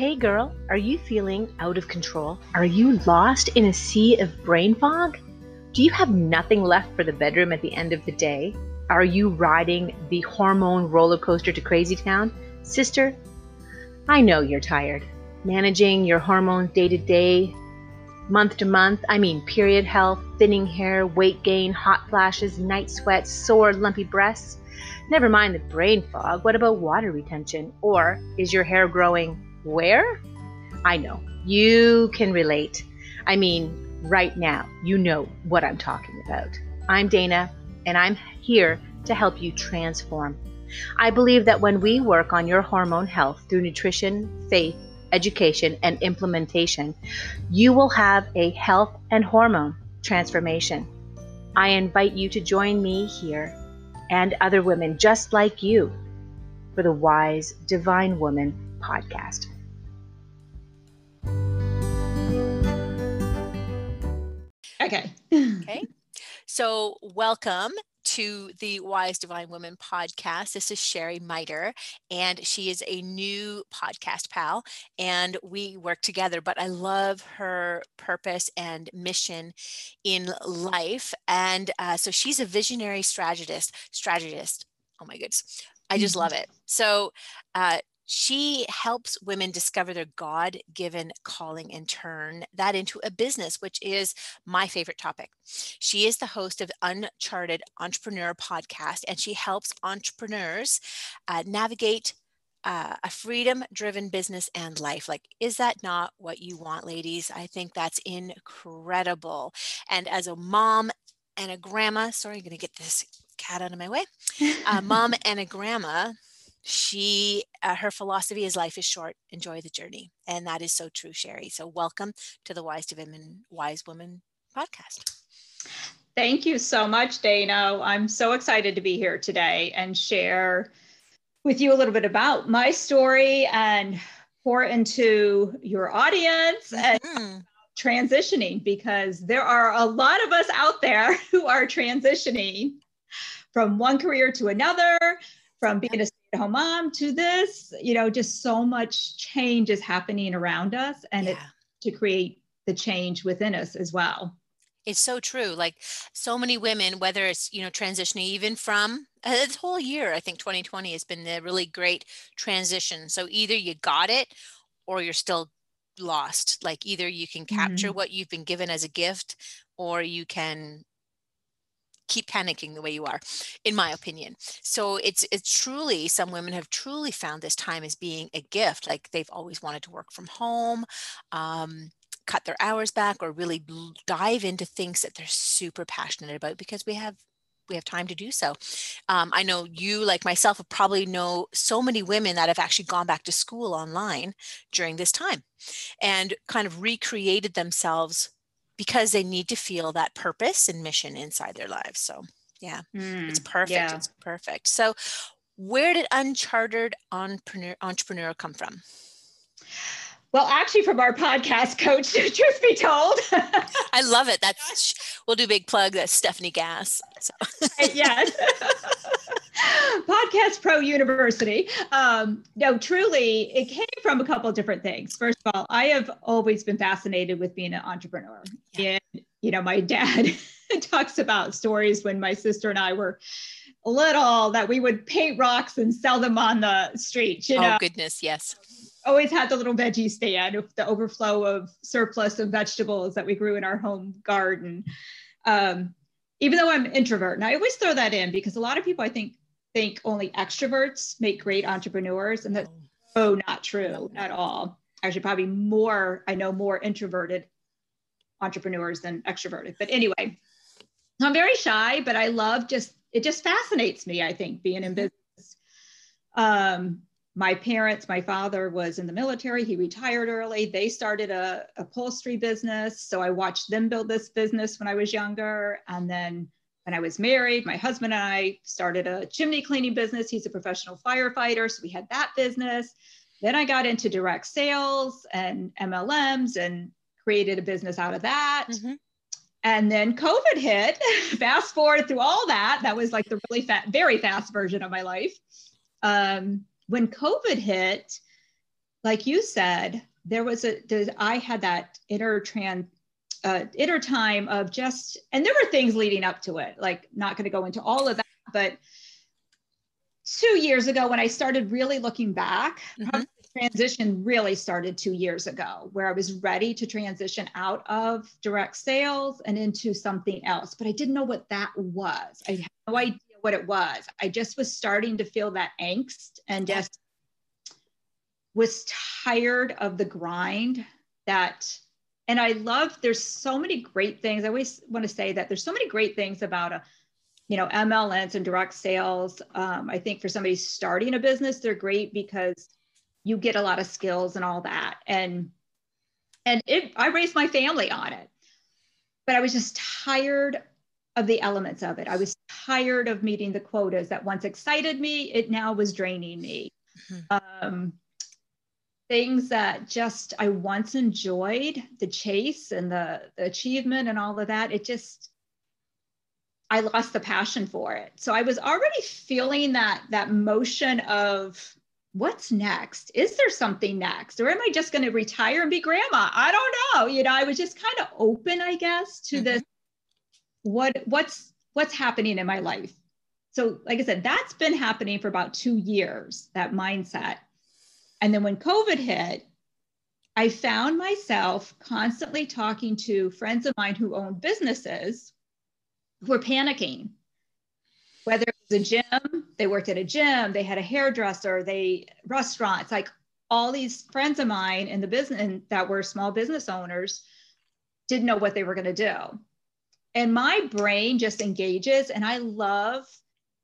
Hey girl, are you feeling out of control? Are you lost in a sea of brain fog? Do you have nothing left for the bedroom at the end of the day? Are you riding the hormone roller coaster to crazy town? Sister, I know you're tired. Managing your hormones day to day, month to month, I mean period health, thinning hair, weight gain, hot flashes, night sweats, sore, lumpy breasts. Never mind the brain fog, what about water retention? Or is your hair growing where? I know. You can relate. I mean, right now, you know what I'm talking about. I'm Dana, and I'm here to help you transform. I believe that when we work on your hormone health through nutrition, faith, education, and implementation, you will have a health and hormone transformation. I invite you to join me here and other women just like you for the Wise Divine Woman podcast. Okay. okay. So, welcome to the Wise Divine Women podcast. This is Sherry Miter, and she is a new podcast pal, and we work together. But I love her purpose and mission in life. And uh, so she's a visionary strategist. Strategist. Oh my goodness. I just love it. So, uh, she helps women discover their God given calling and turn that into a business, which is my favorite topic. She is the host of Uncharted Entrepreneur podcast, and she helps entrepreneurs uh, navigate uh, a freedom driven business and life. Like, is that not what you want, ladies? I think that's incredible. And as a mom and a grandma, sorry, I'm going to get this cat out of my way. Uh, mom and a grandma, she uh, her philosophy is life is short enjoy the journey and that is so true sherry so welcome to the wise to women wise women podcast thank you so much dana i'm so excited to be here today and share with you a little bit about my story and pour into your audience and mm-hmm. transitioning because there are a lot of us out there who are transitioning from one career to another from being a home mom to this. You know just so much change is happening around us and yeah. it to create the change within us as well. It's so true. Like so many women whether it's you know transitioning even from uh, this whole year i think 2020 has been a really great transition. So either you got it or you're still lost. Like either you can capture mm-hmm. what you've been given as a gift or you can keep panicking the way you are in my opinion so it's it's truly some women have truly found this time as being a gift like they've always wanted to work from home um, cut their hours back or really dive into things that they're super passionate about because we have we have time to do so. Um, I know you, like myself, probably know so many women that have actually gone back to school online during this time and kind of recreated themselves because they need to feel that purpose and mission inside their lives. So, yeah, mm, it's perfect. Yeah. It's perfect. So, where did Uncharted Entrepreneur, Entrepreneur come from? Well, actually, from our podcast coach, truth be told. I love it. That's we'll do big plug. That's Stephanie Gass. So. yes. podcast Pro University. Um, no, truly, it came from a couple of different things. First of all, I have always been fascinated with being an entrepreneur. Yeah. And, you know, my dad talks about stories when my sister and I were little that we would paint rocks and sell them on the street. You oh, know? Oh, goodness. Yes always had the little veggie stand with the overflow of surplus of vegetables that we grew in our home garden. Um, even though I'm introvert, and I always throw that in because a lot of people I think think only extroverts make great entrepreneurs, and that's oh not true at all. Actually, probably more I know more introverted entrepreneurs than extroverted. But anyway, I'm very shy, but I love just it just fascinates me. I think being in business. Um, my parents, my father was in the military. He retired early. They started a upholstery business. So I watched them build this business when I was younger. And then when I was married, my husband and I started a chimney cleaning business. He's a professional firefighter. So we had that business. Then I got into direct sales and MLMs and created a business out of that. Mm-hmm. And then COVID hit. fast forward through all that. That was like the really fat, very fast version of my life. Um, when COVID hit, like you said, there was a, I had that inner trans, uh, inner time of just, and there were things leading up to it, like not going to go into all of that, but two years ago when I started really looking back, mm-hmm. transition really started two years ago, where I was ready to transition out of direct sales and into something else. But I didn't know what that was. I had no idea what it was. I just was starting to feel that angst and just was tired of the grind that and I love there's so many great things. I always want to say that there's so many great things about a you know MLMs and direct sales. Um, I think for somebody starting a business, they're great because you get a lot of skills and all that. And and it I raised my family on it. But I was just tired of the elements of it. I was tired of meeting the quotas that once excited me, it now was draining me. Mm-hmm. Um, things that just I once enjoyed, the chase and the, the achievement and all of that, it just I lost the passion for it. So I was already feeling that that motion of what's next? Is there something next? Or am I just going to retire and be grandma? I don't know. You know, I was just kind of open, I guess, to mm-hmm. this what what's what's happening in my life. So, like I said, that's been happening for about two years, that mindset. And then when COVID hit, I found myself constantly talking to friends of mine who own businesses who were panicking. Whether it was a gym, they worked at a gym, they had a hairdresser, they restaurants, like all these friends of mine in the business that were small business owners didn't know what they were going to do. And my brain just engages, and I love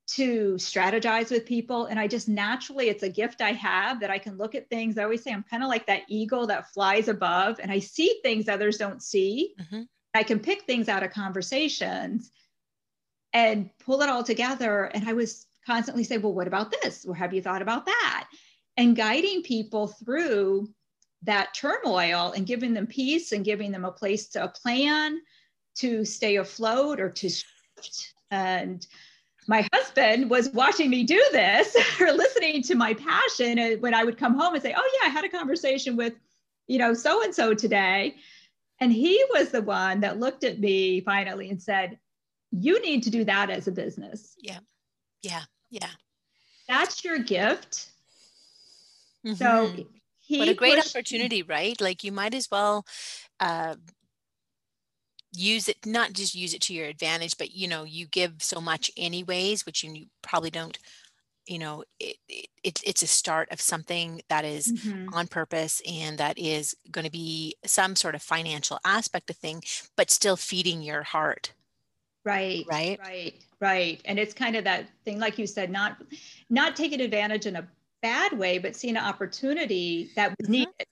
to strategize with people. And I just naturally, it's a gift I have that I can look at things. I always say I'm kind of like that eagle that flies above and I see things others don't see. Mm-hmm. I can pick things out of conversations and pull it all together. And I was constantly say, well, what about this? Or have you thought about that? And guiding people through that turmoil and giving them peace and giving them a place to a plan to stay afloat or to shift. And my husband was watching me do this or listening to my passion and when i would come home and say oh yeah i had a conversation with you know so and so today. And he was the one that looked at me finally and said you need to do that as a business. Yeah. Yeah. Yeah. That's your gift. Mm-hmm. so what a great pushed- opportunity right? Like you might as well uh, use it not just use it to your advantage but you know you give so much anyways which you, you probably don't you know it, it, it's a start of something that is mm-hmm. on purpose and that is going to be some sort of financial aspect of thing but still feeding your heart right right right right and it's kind of that thing like you said not not taking advantage in a bad way but seeing an opportunity that was mm-hmm. needed.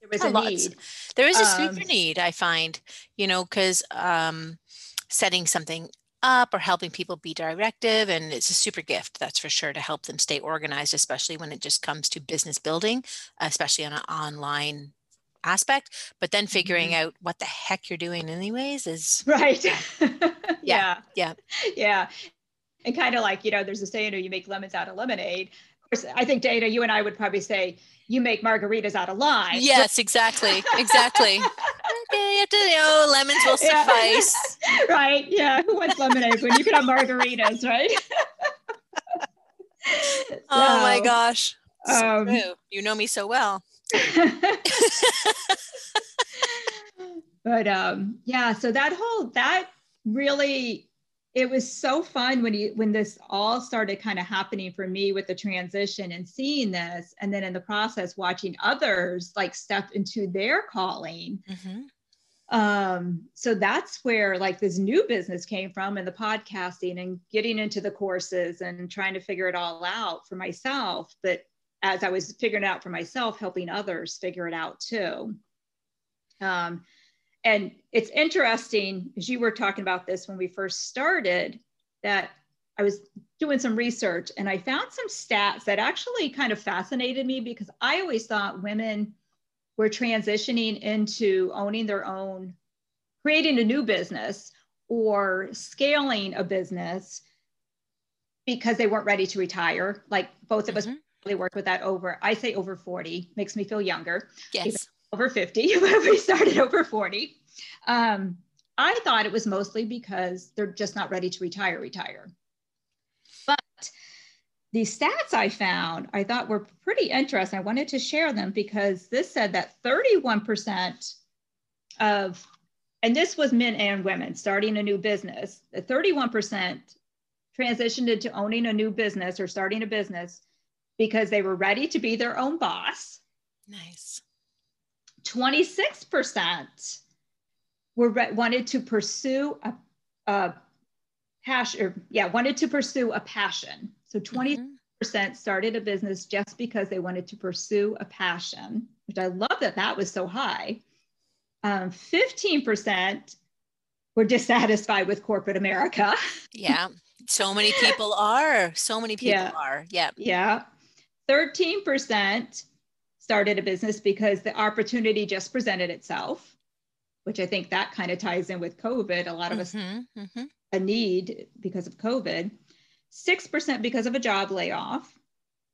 There was a, a need. There is a um, super need, I find, you know, because um, setting something up or helping people be directive and it's a super gift that's for sure to help them stay organized especially when it just comes to business building especially on an online aspect. But then figuring mm-hmm. out what the heck you're doing anyways is right. Yeah. Yeah. Yeah. And kind of like you know there's a saying you make lemons out of lemonade course i think dana you and i would probably say you make margaritas out of lime. Yes, exactly. Exactly. okay, you, to, you know, lemons will suffice. Yeah. right. Yeah. Who wants lemonade when you can have margaritas, right? oh my gosh. Um, you know me so well. but um yeah, so that whole that really it was so fun when you when this all started kind of happening for me with the transition and seeing this and then in the process watching others like step into their calling. Mm-hmm. um so that's where like this new business came from and the podcasting and getting into the courses and trying to figure it all out for myself. But as i was figuring it out for myself helping others figure it out too. Um and it's interesting as you were talking about this when we first started that I was doing some research and I found some stats that actually kind of fascinated me because I always thought women were transitioning into owning their own, creating a new business or scaling a business because they weren't ready to retire. Like both of mm-hmm. us really work with that over, I say over 40, makes me feel younger. Yes. Over 50, but we started over 40. Um, I thought it was mostly because they're just not ready to retire, retire. But the stats I found I thought were pretty interesting. I wanted to share them because this said that 31% of, and this was men and women starting a new business, the 31% transitioned into owning a new business or starting a business because they were ready to be their own boss. Nice. 26% were wanted to pursue a, a passion, or, yeah, wanted to pursue a passion. So 20 Mhm. percent started a business just because they wanted to pursue a passion, which I love that that was so high. Um, 15% were dissatisfied with corporate America. Yeah. So many people are. So many people Yeah. are. Yeah. Yeah. 13% started a business because the opportunity just presented itself, which I think that kind of ties in with COVID. A lot of us Mhm, mhm. a need because of COVID. 6% because of a job layoff.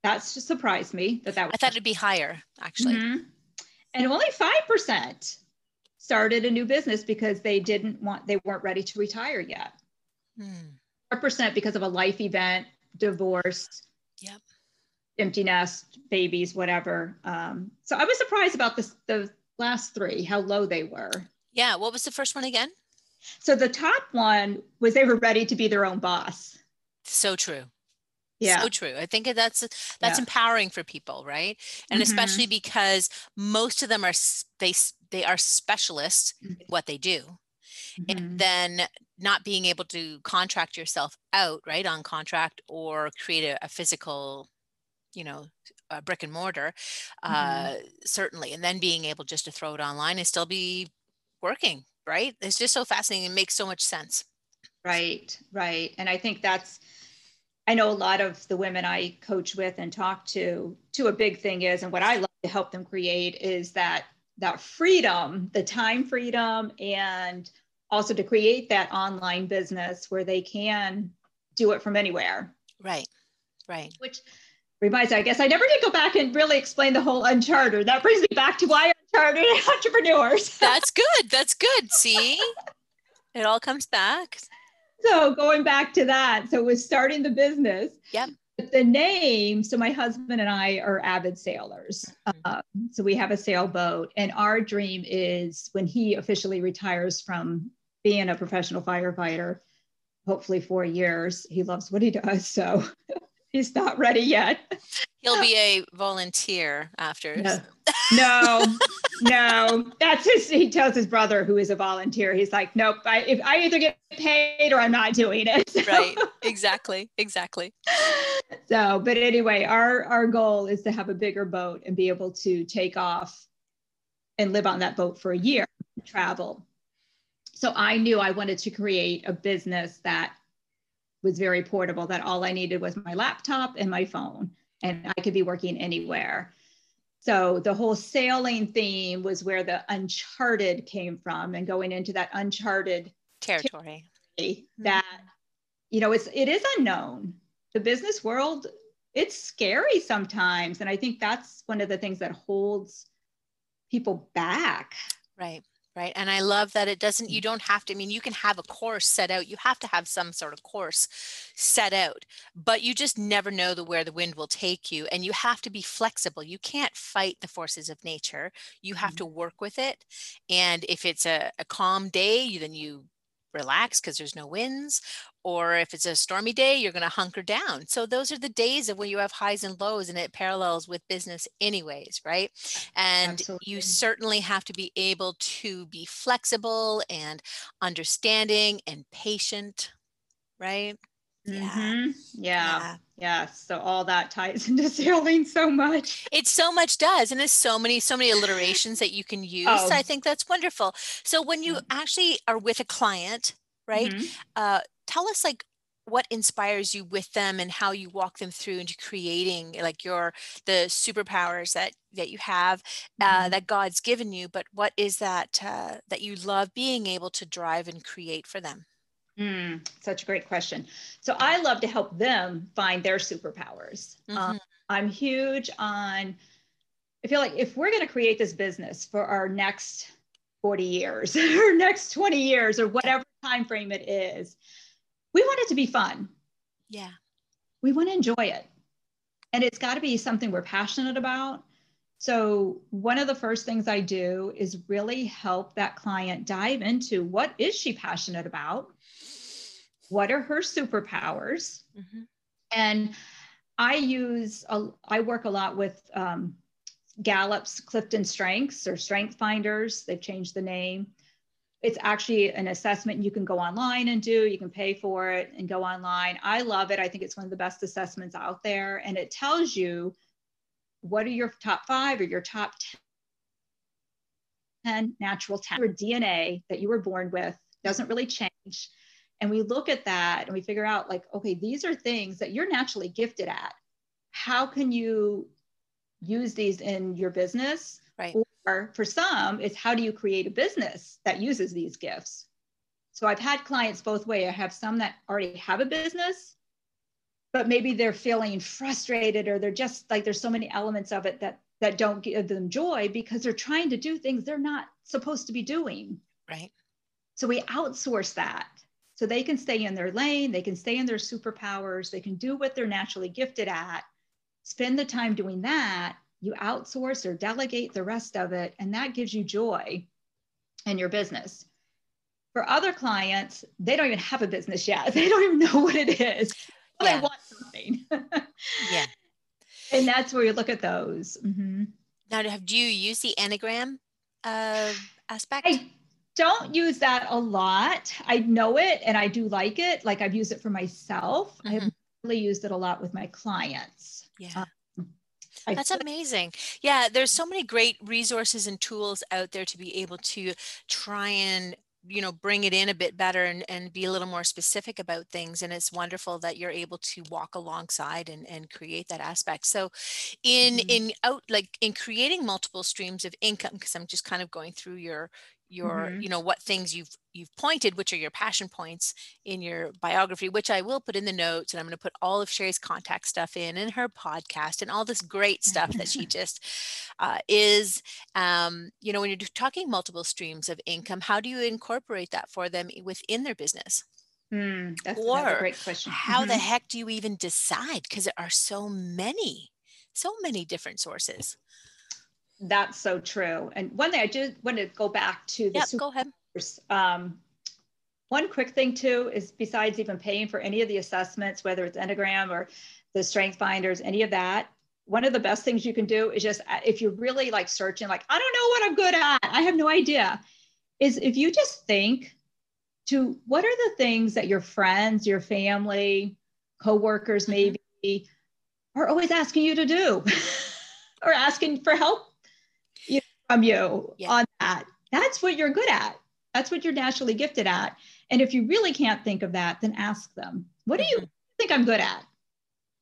That's just surprised me that that was I thought it'd be higher, actually. Mhm. And only 5% started a new business because they didn't want, they weren't ready to retire yet. Hmm. 4% because of a life event, divorce, Yep. Empty nest, babies, whatever. Um, so I was surprised about this, the last three, how low they were. Yeah. What was the first one again? So the top one was they were ready to be their own boss. So true. Yeah. So true. I think that's that's Yeah. empowering for people, right? And Mhm. especially because most of them are they they are specialists in what they do. Mhm. And then not being able to contract yourself out, right, on contract or create a, a physical, you know, a brick and mortar, uh, certainly. And then being able just to throw it online and still be working, right? It's just so fascinating. It makes so much sense. Right, right. And I think that's, I know a lot of the women I coach with and talk to, to a big thing is, and what I love to help them create is that that freedom, the time freedom, and also to create that online business where they can do it from anywhere. Right. Right. Which reminds me, I guess I never did go back and really explain the whole uncharted. That brings me back to why uncharted entrepreneurs. That's good. That's good. See? It all comes back. so going back to that, so it was starting the business. Yep. But the name, so my husband and I are avid sailors. Mhm. Um, so we have a sailboat, and our dream is when he officially retires from being a professional firefighter, hopefully four years. He loves what he does, so he's not ready yet. He'll be a volunteer after. No. No, no, that's his. He tells his brother, who is a volunteer, he's like, nope. I if I either get paid or I'm not doing it. So- Right. Exactly. Exactly. so but anyway our our goal is to have a bigger boat and be able to take off and live on that boat for a year travel so i knew i wanted to create a business that was very portable that all i needed was my laptop and my phone and i could be working anywhere so the whole sailing theme was where the uncharted came from and going into that uncharted Territory. Mm-hmm. that you know it's it is unknown the business world it's scary sometimes and i think that's one of the things that holds people back Right. Right. And I love that it doesn't, you don't have to, I mean, you can have a course set out. You have to have some sort of course set out, but you just never know the where the wind will take you. And you have to be flexible. You can't fight the forces of nature. You have Mhm. to work with it. And if it's a, a calm day, you, then you relax because there's no winds. Or if it's a stormy day, you're going to hunker down. So those are the days of when you have highs and lows, and it parallels with business, anyways, right? And Absolutely. you certainly have to be able to be flexible and understanding and patient, right? Yeah. Mhm. yeah yes so all that ties into sailing so much It so much does, and there's so many, so many alliterations that you can use. Oh. I think that's wonderful. So when you Mm. actually are with a client, right? Mhm. uh, tell us like what inspires you with them and how you walk them through into creating like your the superpowers that that you have uh, Mhm. that god's given you but what is that uh, that you love being able to drive and create for them Mm, such a great question. So I love to help them find their superpowers. Mm-hmm. Um, I'm huge on, I feel like if we're going to create this business for our next 40 years or next 20 years or whatever time frame it is, we want it to be fun. Yeah. We want to enjoy it. And it's got to be something we're passionate about. So, one of the first things I do is really help that client dive into what is she passionate about? What are her superpowers? Mm-hmm. And I use, a, I work a lot with um, Gallup's Clifton Strengths or Strength Finders. They've changed the name. It's actually an assessment you can go online and do. You can pay for it and go online. I love it. I think it's one of the best assessments out there. And it tells you what are your top five or your top 10 natural talents. your DNA that you were born with doesn't really change. And we look at that and we figure out, like, okay, these are things that you're naturally gifted at. How can you use these in your business? Right. For some, it's how do you create a business that uses these gifts? So I've had clients both way. I have some that already have a business, but maybe they're feeling frustrated or they're just like there's so many elements of it that that don't give them joy because they're trying to do things they're not supposed to be doing. Right. So we outsource that so they can stay in their lane, they can stay in their superpowers, they can do what they're naturally gifted at, spend the time doing that. You outsource or delegate the rest of it, and that gives you joy in your business. For other clients, they don't even have a business yet. They don't even know what it is. Yeah. They want something. yeah. And that's where you look at those. Mm-hmm. Now, do you use the Enneagram uh, aspect? I don't use that a lot. I know it and I do like it. Like I've used it for myself. Mm-hmm. I have really used it a lot with my clients. Yeah. Um, That's amazing. Yeah, there's so many great resources and tools out there to be able to try and you know bring it in a bit better and, and be a little more specific about things and it's wonderful that you're able to walk alongside and, and create that aspect so in mm-hmm. in out like in creating multiple streams of income because i'm just kind of going through your your mm-hmm. you know what things you've you've pointed which are your passion points in your biography which i will put in the notes and i'm going to put all of sherry's contact stuff in in her podcast and all this great stuff that she just uh, is um, you know when you're talking multiple streams of income how do you incorporate that for them within their business mm, that's, or great question how mm-hmm. the heck do you even decide because there are so many so many different sources that's so true. And one thing I just want to go back to the yep, go ahead. Um, one quick thing too is besides even paying for any of the assessments, whether it's Enneagram or the Strength Finders, any of that, one of the best things you can do is just uh, if you're really like searching, like I don't know what I'm good at, I have no idea, is if you just think to what are the things that your friends, your family, coworkers mm-hmm. maybe are always asking you to do or asking for help from you yeah. on that. That's what you're good at. That's what you're naturally gifted at. And if you really can't think of that, then ask them, what do you mm-hmm. think I'm good at?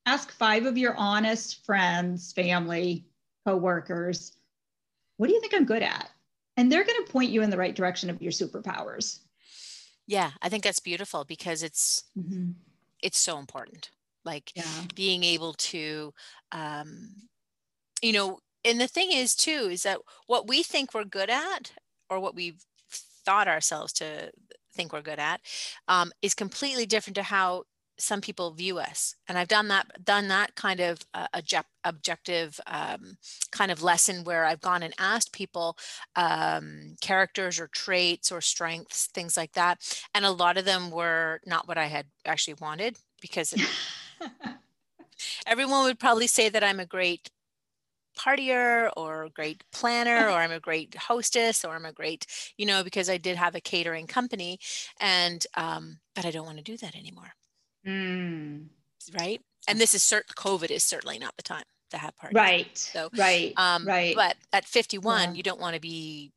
Ask five of your honest friends, family, coworkers, what do you think I'm good at? And they're going to point you in the right direction of your superpowers. Yeah, I think that's beautiful because it's mm-hmm. it's so important. Like yeah. being able to um you know and the thing is too is that what we think we're good at or what we've thought ourselves to think we're good at um, is completely different to how some people view us. And i've done that done that kind of uh, object, objective um, kind of lesson where i've gone and asked people um, characters or traits or strengths things like that. And a lot of them were not what i had actually wanted because everyone would probably say that i'm a great partier or great planner or I'm a great hostess or I'm a great, you know, because I did have a catering company and, um, but I don't want to do that anymore. Mm. Right. And this is certain COVID is certainly not the time to have parties. Right. So, right. Um, right. But at 51, yeah. you don't want to be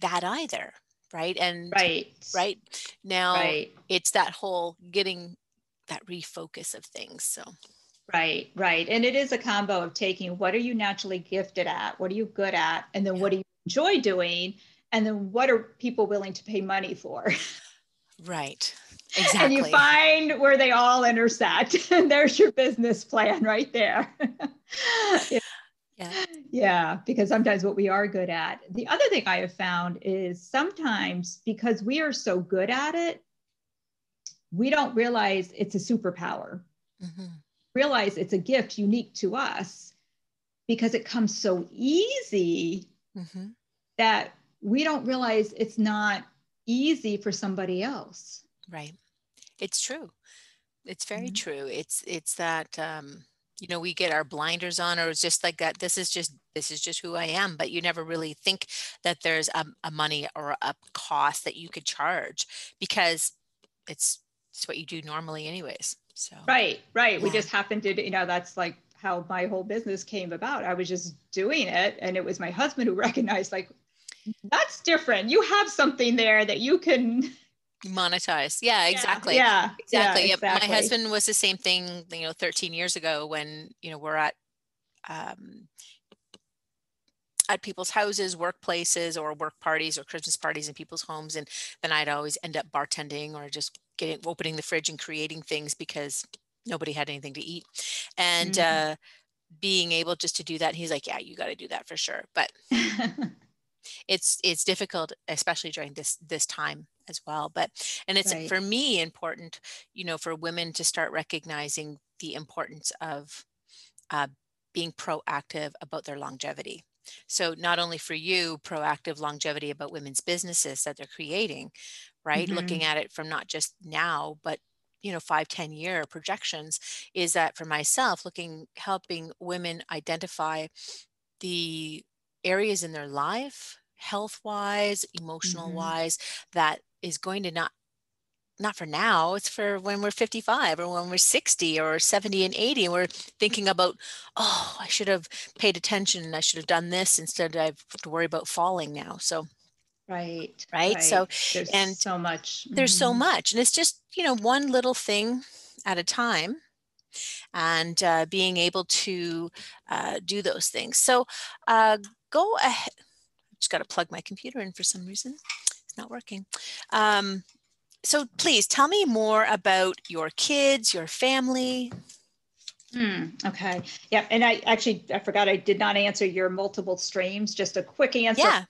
that either. Right. And right. Right. Now right. it's that whole getting that refocus of things. So, Right, right. And it is a combo of taking what are you naturally gifted at? What are you good at? And then what do you enjoy doing? And then what are people willing to pay money for? Right. Exactly. And you find where they all intersect. and there's your business plan right there. yeah. yeah. Yeah. Because sometimes what we are good at. The other thing I have found is sometimes because we are so good at it, we don't realize it's a superpower. Mm-hmm. Realize it's a gift unique to us because it comes so easy mm-hmm. that we don't realize it's not easy for somebody else. Right. It's true. It's very mm-hmm. true. It's it's that um you know we get our blinders on or it's just like that this is just this is just who i am but you never really think that there's a, a money or a cost that you could charge because it's it's what you do normally anyways so right right. Yeah. we just happened to you know that's like how my whole business came about. I was just doing it and it was my husband who recognized like that's different. You have something there that you can monetize. Yeah exactly yeah, exactly. Yeah, exactly. my husband was the same thing you know 13 years ago when you know we're at um at people's houses workplaces or work parties or christmas parties in people's homes and then i'd always end up bartending or just getting opening the fridge and creating things because nobody had anything to eat and mm-hmm. uh being able just to do that he's like yeah you got to do that for sure but it's it's difficult especially during this this time as well but and it's right. for me important you know for women to start recognizing the importance of uh, being proactive about their longevity so not only for you proactive longevity about women's businesses that they're creating right mm-hmm. looking at it from not just now but you know five ten year projections is that for myself looking helping women identify the areas in their life health wise emotional mm-hmm. wise that is going to not not for now it's for when we're 55 or when we're 60 or 70 and 80 and we're thinking about oh i should have paid attention and i should have done this instead i have to worry about falling now so right right, right. so there's and so much there's mm-hmm. so much and it's just you know one little thing at a time and uh, being able to uh, do those things so uh, go ahead I just got to plug my computer in for some reason. It's not working. Um, so please tell me more about your kids, your family. Hmm, okay. Yeah. And I actually, I forgot I did not answer your multiple streams. Just a quick answer. Yeah.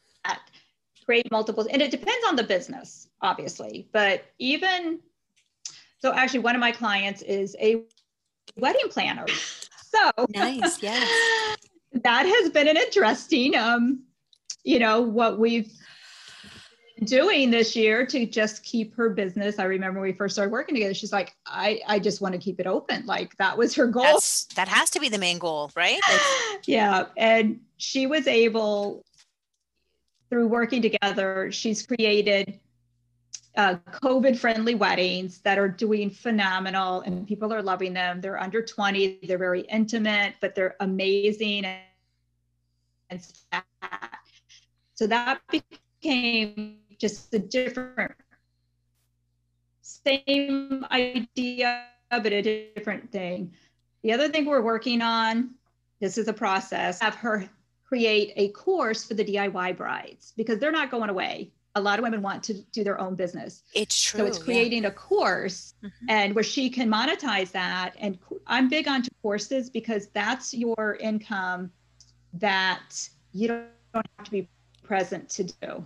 Create multiples. And it depends on the business, obviously. But even, so actually, one of my clients is a wedding planner. So nice. Yeah. that has been an interesting um, you know, what we've doing this year to just keep her business. I remember when we first started working together, she's like, I, I just want to keep it open. Like that was her goal. That's, that has to be the main goal, right? yeah. And she was able, through working together, she's created uh, COVID friendly weddings that are doing phenomenal and people are loving them. They're under 20, they're very intimate, but they're amazing. And, and so that became just a different, same idea, but a different thing. The other thing we're working on, this is a process, have her create a course for the DIY brides because they're not going away. A lot of women want to do their own business. It's true. So it's creating yeah. a course mm-hmm. and where she can monetize that. And I'm big onto courses because that's your income that you don't have to be present to do.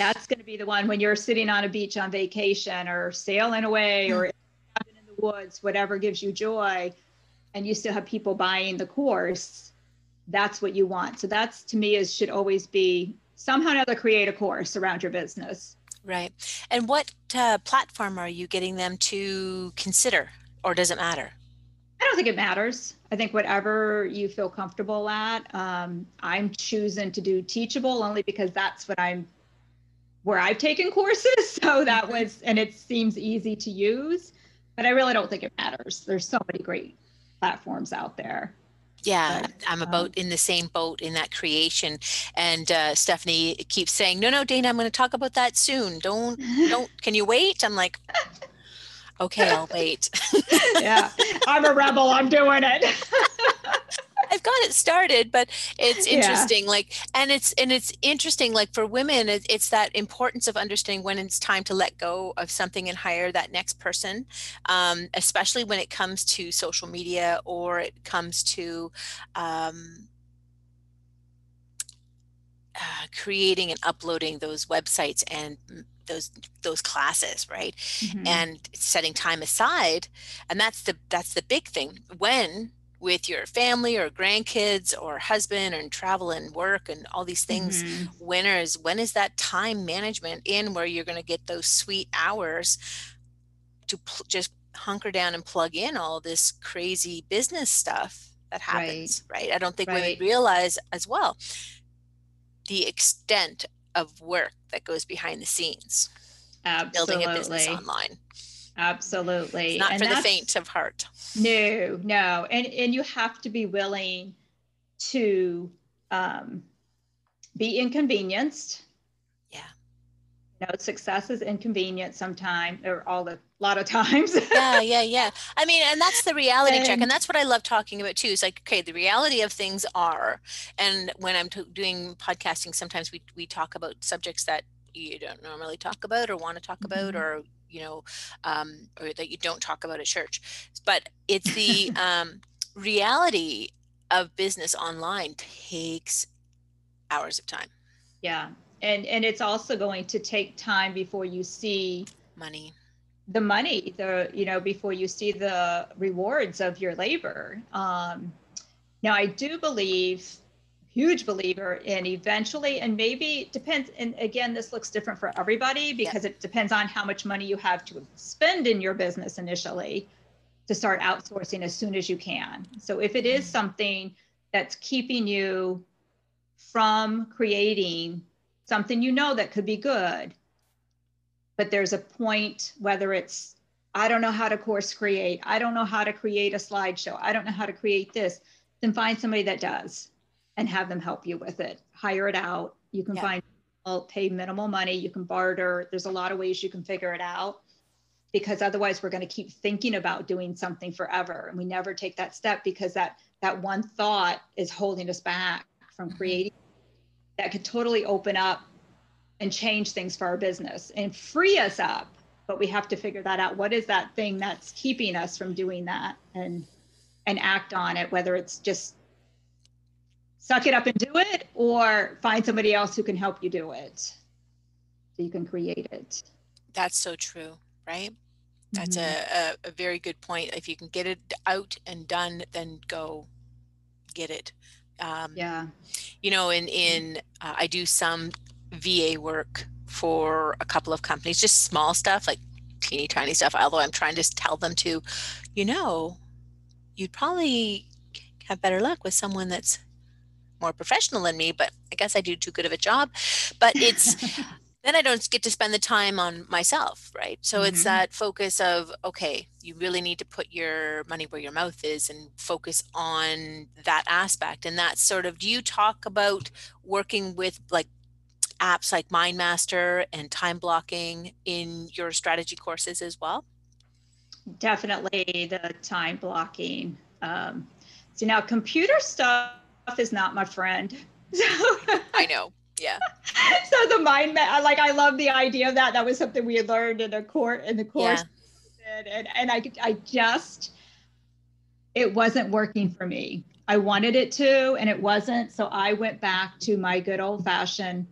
That's going to be the one when you're sitting on a beach on vacation or sailing away or in the woods, whatever gives you joy, and you still have people buying the course. That's what you want. So that's to me is should always be somehow or another create a course around your business. Right. And what uh, platform are you getting them to consider, or does it matter? I don't think it matters. I think whatever you feel comfortable at. Um, I'm choosing to do Teachable only because that's what I'm where I've taken courses. So that was, and it seems easy to use, but I really don't think it matters. There's so many great platforms out there. Yeah, but, I'm about um, in the same boat in that creation. And uh, Stephanie keeps saying, "No, no, Dana, I'm going to talk about that soon. Don't, don't. Can you wait?" I'm like, okay, I'll wait. yeah, I'm a rebel. I'm doing it. I've got it started, but it's interesting. Yeah. Like, and it's and it's interesting. Like for women, it, it's that importance of understanding when it's time to let go of something and hire that next person, um, especially when it comes to social media or it comes to. Um, uh, creating and uploading those websites and those those classes right mm-hmm. and setting time aside and that's the that's the big thing when with your family or grandkids or husband and travel and work and all these things mm-hmm. when is when is that time management in where you're going to get those sweet hours to pl- just hunker down and plug in all this crazy business stuff that happens right, right? i don't think right. women realize as well the extent of work that goes behind the scenes Absolutely. building a business online Absolutely. It's not and for the faint of heart. No, no. And and you have to be willing to um, be inconvenienced. Yeah. You know, success is inconvenient sometimes or all the lot of times. yeah, yeah, yeah. I mean, and that's the reality and, check. And that's what I love talking about too. Is like, okay, the reality of things are, and when I'm t- doing podcasting, sometimes we, we talk about subjects that you don't normally talk about or want to talk mm-hmm. about or you know, um, or that you don't talk about at church. But it's the um, reality of business online takes hours of time. Yeah. And and it's also going to take time before you see money. The money, the you know, before you see the rewards of your labor. Um, now, I do believe huge believer in eventually and maybe depends and again this looks different for everybody because it depends on how much money you have to spend in your business initially to start outsourcing as soon as you can. So if it is mm-hmm. something that's keeping you from creating something you know that could be good but there's a point whether it's i don't know how to course create. I don't know how to create a slideshow. I don't know how to create this then find somebody that does and have them help you with it. Hire it out. You can yeah. find pay minimal money. You can barter. There's a lot of ways you can figure it out because otherwise we're going to keep thinking about doing something forever and we never take that step because that that one thought is holding us back from mm-hmm. creating that could totally open up and change things for our business and free us up but we have to figure that out what is that thing that's keeping us from doing that and and act on it whether it's just suck it up and do it or find somebody else who can help you do it. So you can create it. That's so true right? That's mm-hmm. a, a, very good point. If you can get it out and done then go get it. Um, yeah. you know in in uh, i do some va work for a couple of companies just small stuff like teeny tiny stuff although i'm trying to tell them to you know you'd probably have better luck with someone that's more professional than me, but I guess I do too good of a job. But it's then I don't get to spend the time on myself, right? So mm-hmm. it's that focus of okay, you really need to put your money where your mouth is and focus on that aspect. And that's sort of do you talk about working with like apps like MindMaster and time blocking in your strategy courses as well? Definitely the time blocking. Um, so now computer stuff is not my friend. So I know. Yeah. so the mind like I love the idea of that. That was something we had learned in a court in the course. Yeah. And and I I just it wasn't working for me. I wanted it to and it wasn't. So I went back to my good old fashioned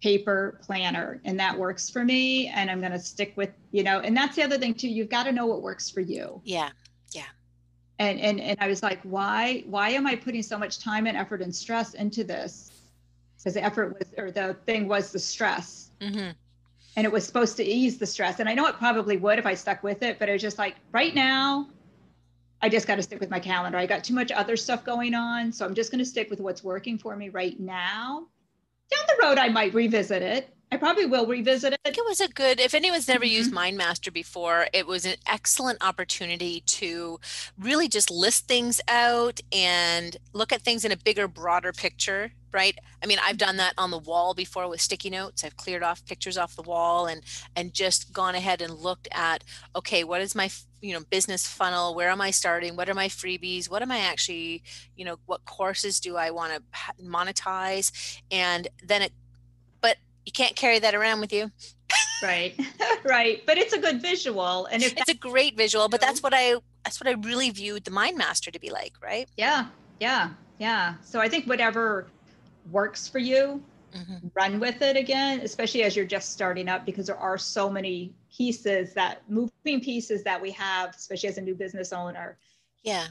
paper planner and that works for me and I'm going to stick with, you know, and that's the other thing too. You've got to know what works for you. Yeah. And and and I was like, why why am I putting so much time and effort and stress into this? Because the effort was or the thing was the stress. Mm-hmm. And it was supposed to ease the stress. And I know it probably would if I stuck with it, but it was just like right now, I just got to stick with my calendar. I got too much other stuff going on. So I'm just going to stick with what's working for me right now. Down the road, I might revisit it, I probably will revisit it. I think it was a good, if anyone's never mm-hmm. used MindMaster before, it was an excellent opportunity to really just list things out and look at things in a bigger, broader picture, right? I mean, I've done that on the wall before with sticky notes. I've cleared off pictures off the wall and and just gone ahead and looked at, okay, what is my you know business funnel where am i starting what are my freebies what am i actually you know what courses do i want to monetize and then it you can't carry that around with you. Right. Right. But it's a good visual and if it's a great visual but that's what i that's what i really viewed the mind master to be like right? Yeah. Yeah. Yeah. So i think whatever works for you mm-hmm. run with it again especially as you're just starting up because there are so many pieces that moving pieces that we have especially as a new business owner. Yeah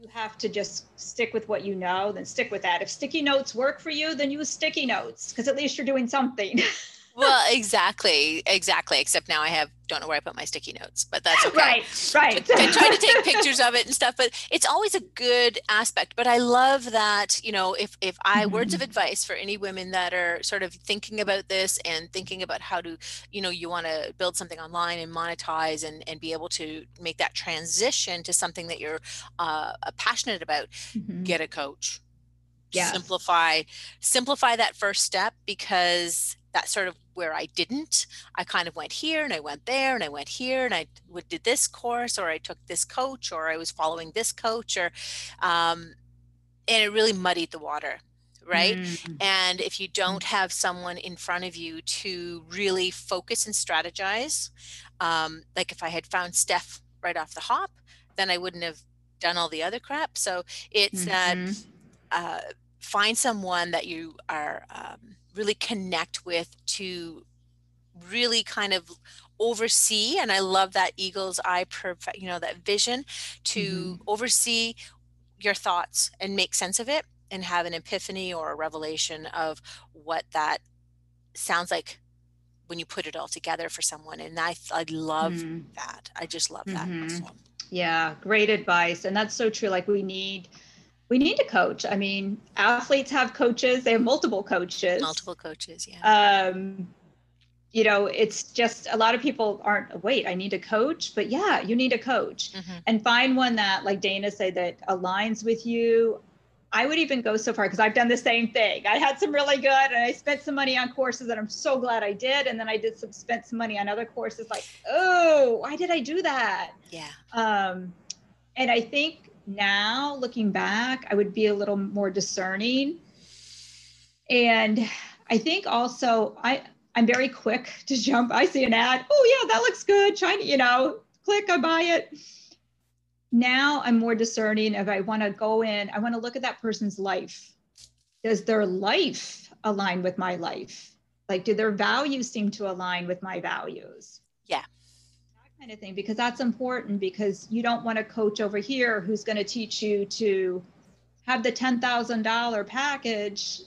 you have to just stick with what you know, then stick with that. If sticky notes work for you, then use sticky notes because at least you're doing something. well, exactly, exactly. Except now I have don't know where I put my sticky notes, but that's okay. Right, right. I try to take pictures of it and stuff, but it's always a good aspect. But I love that, you know, if if I mm-hmm. words of mm-hmm. advice for any women that are sort of thinking about this and thinking about how to, you know, you want to build something online and monetize and and be able to make that transition to something that you're uh, passionate about, mm-hmm. get a coach. Yeah. Simplify simplify that first step because that's sort of where I didn't. I kind of went here and I went there and I went here and I did this course or I took this coach or I was following this coach or, um, and it really muddied the water right mm. and if you don't have someone in front of you to really focus and strategize um, like if i had found steph right off the hop then i wouldn't have done all the other crap so it's mm-hmm. that uh, find someone that you are um, really connect with to really kind of oversee and i love that eagle's eye you know that vision to mm-hmm. oversee your thoughts and make sense of it and have an epiphany or a revelation of what that sounds like when you put it all together for someone and i i love mm-hmm. that i just love that mm-hmm. yeah great advice and that's so true like we need we need a coach. I mean, athletes have coaches, they have multiple coaches. Multiple coaches, yeah. Um, you know, it's just a lot of people aren't, wait, I need a coach. But yeah, you need a coach mm-hmm. and find one that, like Dana said, that aligns with you. I would even go so far because I've done the same thing. I had some really good, and I spent some money on courses that I'm so glad I did. And then I did some spent some money on other courses. Like, oh, why did I do that? Yeah. Um, and I think now looking back, I would be a little more discerning. And I think also I I'm very quick to jump. I see an ad. Oh yeah, that looks good. Shiny, you know, click, I buy it. Now I'm more discerning if I want to go in, I want to look at that person's life. Does their life align with my life? Like, do their values seem to align with my values? Yeah kind of thing because that's important because you don't want a coach over here who's going to teach you to have the $10,000 package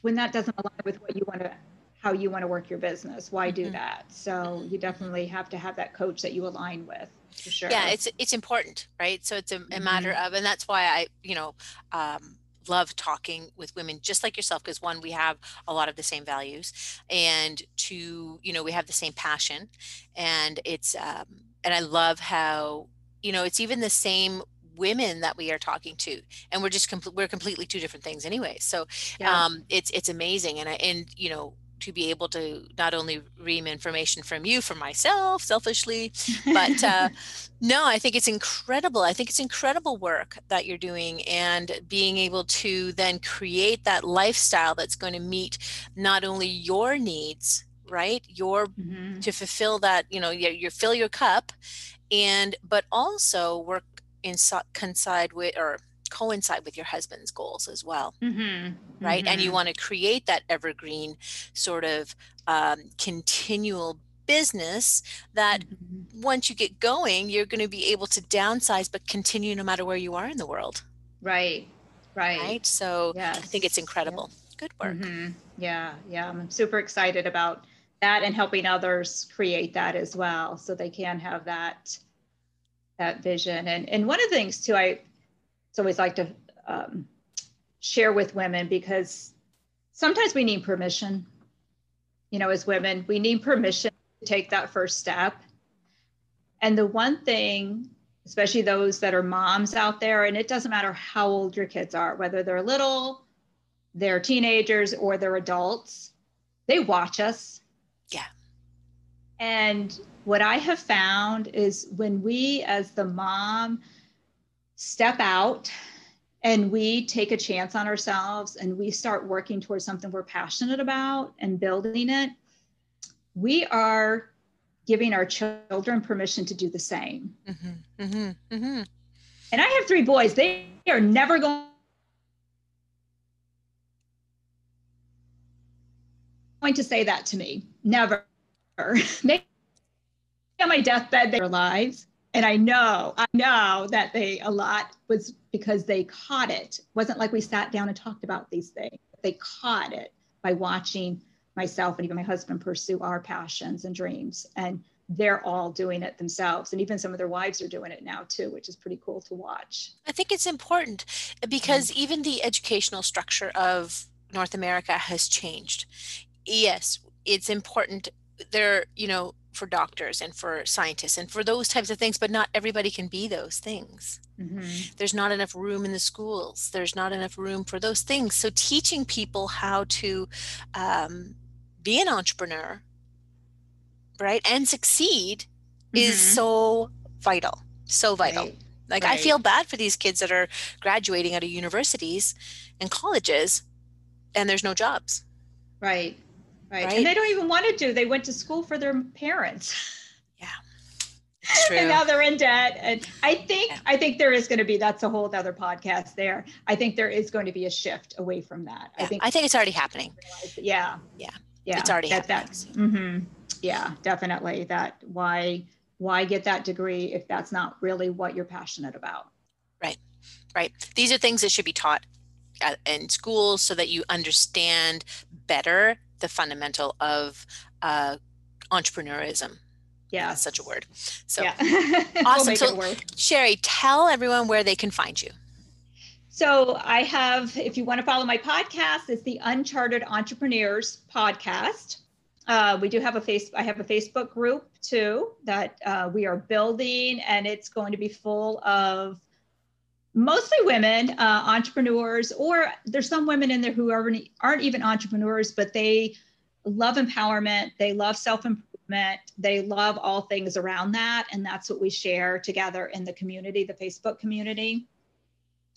when that doesn't align with what you want to how you want to work your business why do mm-hmm. that so you definitely have to have that coach that you align with for sure yeah it's it's important right so it's a, a matter mm-hmm. of and that's why i you know um, love talking with women just like yourself because one we have a lot of the same values and two you know we have the same passion and it's um, and i love how you know it's even the same women that we are talking to and we're just com- we're completely two different things anyway so yeah. um it's it's amazing and I, and you know to be able to not only ream information from you for myself selfishly but uh, no i think it's incredible i think it's incredible work that you're doing and being able to then create that lifestyle that's going to meet not only your needs right your mm-hmm. to fulfill that you know you, you fill your cup and but also work inside coincide with or coincide with your husband's goals as well mm-hmm. right mm-hmm. and you mm-hmm. want to create that evergreen sort of um, continual business that mm-hmm. once you get going you're going to be able to downsize but continue no matter where you are in the world right right right so yes. i think it's incredible yeah. good work mm-hmm. yeah yeah i'm super excited about that and helping others create that as well so they can have that that vision and and one of the things too i it's always like to um, share with women because sometimes we need permission you know, as women, we need permission to take that first step. And the one thing, especially those that are moms out there, and it doesn't matter how old your kids are, whether they're little, they're teenagers, or they're adults, they watch us. Yeah. And what I have found is when we, as the mom, step out and we take a chance on ourselves and we start working towards something we're passionate about and building it, we are giving our children permission to do the same. Mm-hmm, mm-hmm, mm-hmm. And I have three boys, they are never going. To say that to me, never. Maybe on my deathbed, they're lives and I know, I know that they a lot was because they caught it. it. wasn't like we sat down and talked about these things. They caught it by watching myself and even my husband pursue our passions and dreams. And they're all doing it themselves. And even some of their wives are doing it now too, which is pretty cool to watch. I think it's important because mm-hmm. even the educational structure of North America has changed. Yes, it's important. There, you know, for doctors and for scientists and for those types of things but not everybody can be those things mm-hmm. there's not enough room in the schools there's not enough room for those things so teaching people how to um, be an entrepreneur right and succeed mm-hmm. is so vital so vital right. like right. i feel bad for these kids that are graduating out of universities and colleges and there's no jobs right Right. right. And they don't even want to do. They went to school for their parents. Yeah. and now they're in debt. And I think yeah. I think there is going to be that's a whole other podcast there. I think there is going to be a shift away from that. Yeah. I think I think it's already happening. Yeah. Yeah. Yeah. It's already that, happening. That, mm-hmm. Yeah, definitely. That why why get that degree if that's not really what you're passionate about? Right. Right. These are things that should be taught in schools so that you understand better the fundamental of uh, entrepreneurism. Yeah, such a word. So yeah. awesome. so Sherry, tell everyone where they can find you. So I have, if you want to follow my podcast, it's the Uncharted Entrepreneurs podcast. Uh, we do have a face. I have a Facebook group too that uh, we are building, and it's going to be full of mostly women uh, entrepreneurs or there's some women in there who aren't, aren't even entrepreneurs but they love empowerment they love self-improvement they love all things around that and that's what we share together in the community the facebook community.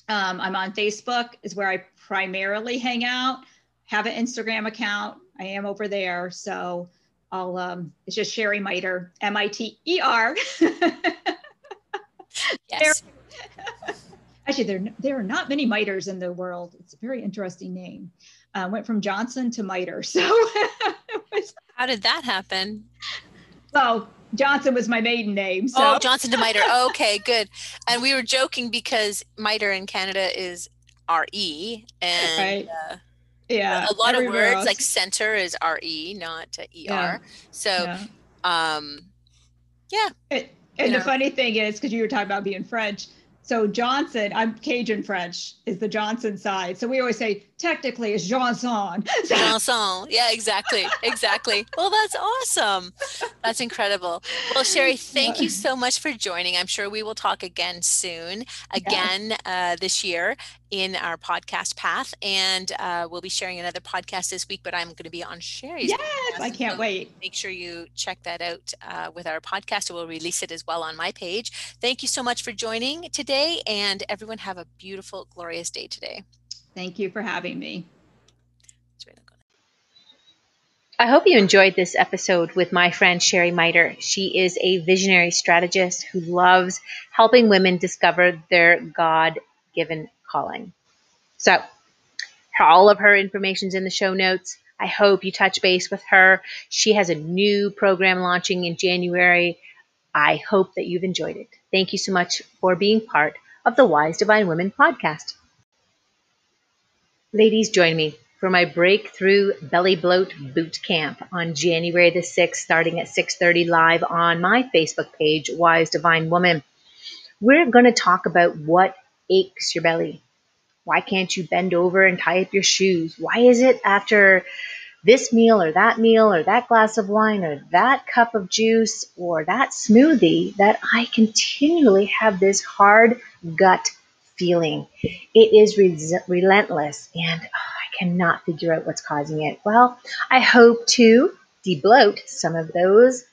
Um, i'm on facebook is where i primarily hang out have an instagram account i am over there so i'll um, it's just sherry miter m-i-t-e-r yes actually there there are not many miters in the world it's a very interesting name uh, went from johnson to miter so how did that happen well johnson was my maiden name so. oh johnson to miter okay good and we were joking because miter in canada is re and right. uh, yeah a lot of words else. like center is re not er yeah. so yeah. um yeah it, and you the funny thing is because you were talking about being french so Johnson, I'm Cajun French, is the Johnson side. So we always say technically it's Johnson. Johnson. Yeah, exactly. Exactly. well, that's awesome. That's incredible. Well, Sherry, thank you so much for joining. I'm sure we will talk again soon, again uh, this year in our podcast path. And uh, we'll be sharing another podcast this week, but I'm going to be on Sherry's. Yes. I can't so wait. Make sure you check that out uh, with our podcast. We'll release it as well on my page. Thank you so much for joining today, and everyone have a beautiful, glorious day today. Thank you for having me. I hope you enjoyed this episode with my friend Sherry Miter. She is a visionary strategist who loves helping women discover their God given calling. So, all of her information is in the show notes. I hope you touch base with her. She has a new program launching in January. I hope that you've enjoyed it. Thank you so much for being part of the Wise Divine Women podcast. Ladies, join me for my breakthrough belly bloat boot camp on January the 6th, starting at 6:30 live on my Facebook page, Wise Divine Woman. We're going to talk about what aches your belly. Why can't you bend over and tie up your shoes? Why is it after this meal or that meal or that glass of wine or that cup of juice or that smoothie that I continually have this hard gut feeling. It is re- relentless and oh, I cannot figure out what's causing it. Well, I hope to debloat some of those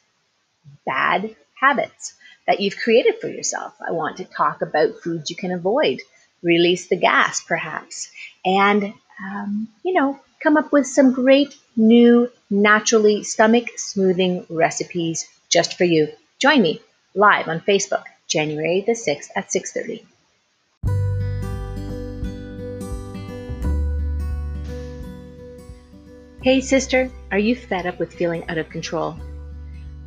bad habits that you've created for yourself. I want to talk about foods you can avoid, release the gas perhaps, and, um, you know, come up with some great new, naturally stomach smoothing recipes just for you. Join me live on Facebook, January the 6th at 6:30. Hey sister, are you fed up with feeling out of control?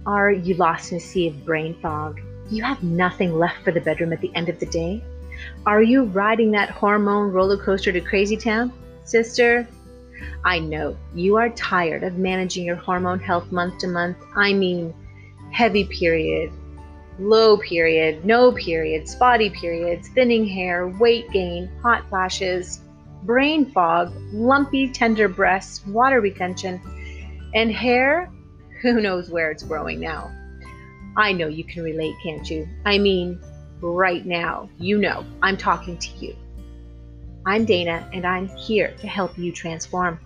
Are you lost in a sea of brain fog? You have nothing left for the bedroom at the end of the day? Are you riding that hormone roller coaster to crazy town? Sister, I know you are tired of managing your hormone health month to month. I mean, heavy period, low period, no period, spotty periods, thinning hair, weight gain, hot flashes, brain fog, lumpy, tender breasts, water retention, and hair. Who knows where it's growing now? I know you can relate, can't you? I mean, right now, you know, I'm talking to you. I'm Dana, and I'm here to help you transform.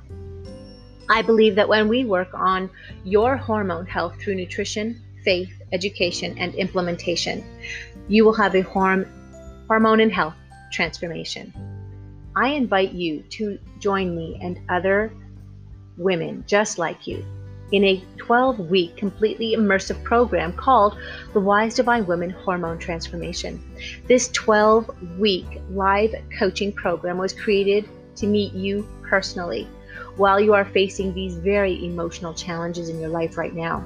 I believe that when we work on your hormone health through nutrition, faith, education, and implementation, you will have a horm- hormone and health transformation. I invite you to join me and other women just like you in a 12 week completely immersive program called the Wise Divine Women Hormone Transformation. This 12 week live coaching program was created to meet you personally while you are facing these very emotional challenges in your life right now.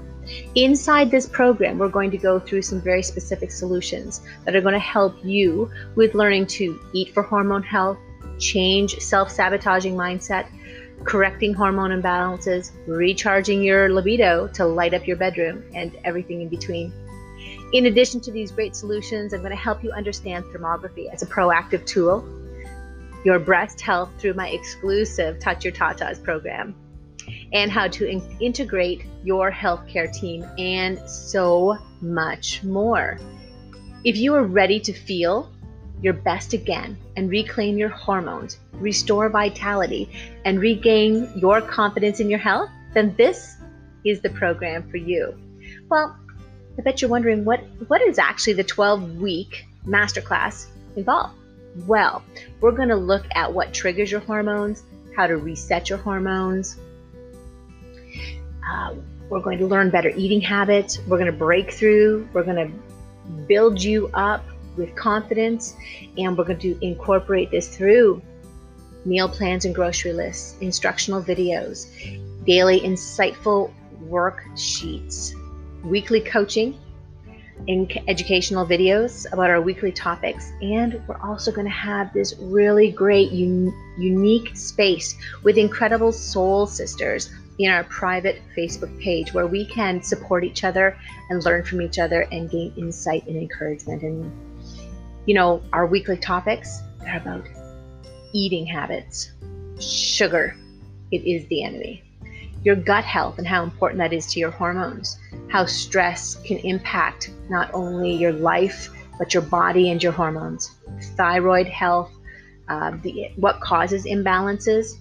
Inside this program, we're going to go through some very specific solutions that are going to help you with learning to eat for hormone health, change self sabotaging mindset correcting hormone imbalances, recharging your libido to light up your bedroom, and everything in between. In addition to these great solutions, I'm going to help you understand thermography as a proactive tool, your breast health through my exclusive Touch Your Tatas program, and how to in- integrate your healthcare team, and so much more. If you are ready to feel your best again and reclaim your hormones, restore vitality, and regain your confidence in your health, then this is the program for you. Well, I bet you're wondering what, what is actually the 12 week masterclass involve? Well, we're going to look at what triggers your hormones, how to reset your hormones. Uh, we're going to learn better eating habits. We're going to break through. We're going to build you up with confidence. And we're going to incorporate this through meal plans and grocery lists, instructional videos, daily insightful worksheets, weekly coaching, and educational videos about our weekly topics. And we're also going to have this really great, un- unique space with incredible soul sisters in our private Facebook page where we can support each other and learn from each other and gain insight and encouragement. And you know, our weekly topics are about eating habits, sugar, it is the enemy, your gut health and how important that is to your hormones, how stress can impact not only your life, but your body and your hormones, thyroid health, uh, the, what causes imbalances,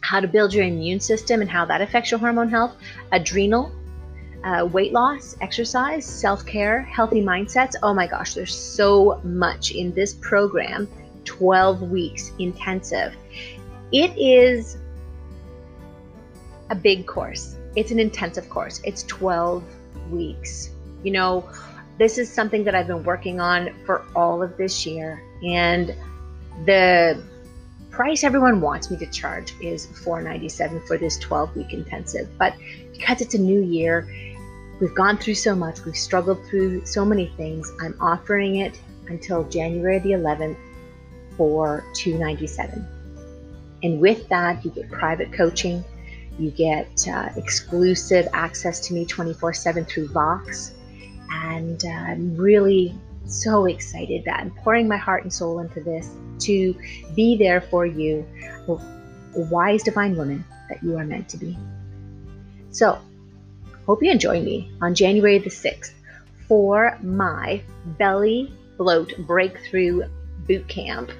how to build your immune system and how that affects your hormone health, adrenal uh, weight loss, exercise, self care, healthy mindsets. Oh my gosh, there's so much in this program 12 weeks intensive. It is a big course, it's an intensive course. It's 12 weeks. You know, this is something that I've been working on for all of this year. And the price everyone wants me to charge is 497 for this 12 week intensive. But because it's a new year, We've gone through so much, we've struggled through so many things. I'm offering it until January the 11th for 297 and with that you get private coaching you get uh, exclusive access to me 24-7 through vox and uh, i'm really so excited that i'm pouring my heart and soul into this to be there for you wise divine woman that you are meant to be. So, hope you join me on January the 6th for my belly bloat breakthrough boot camp,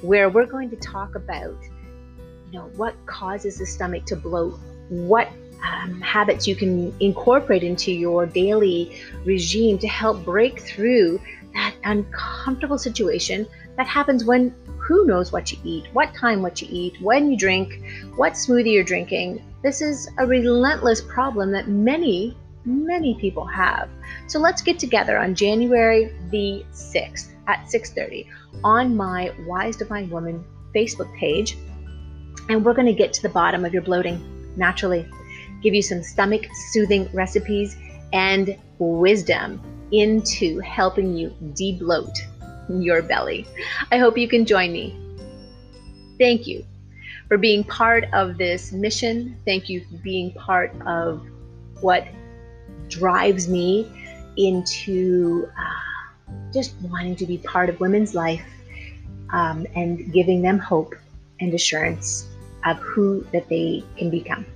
where we're going to talk about you know what causes the stomach to bloat, what um, habits you can incorporate into your daily regime to help break through that uncomfortable situation that happens when who knows what you eat, what time what you eat, when you drink, what smoothie you're drinking. This is a relentless problem that many, many people have. So let's get together on January the 6th at 6:30 on my Wise Divine Woman Facebook page. And we're going to get to the bottom of your bloating naturally. Give you some stomach soothing recipes and wisdom into helping you debloat your belly. I hope you can join me. Thank you for being part of this mission. Thank you for being part of what drives me into uh, just wanting to be part of women's life um, and giving them hope and assurance of who that they can become.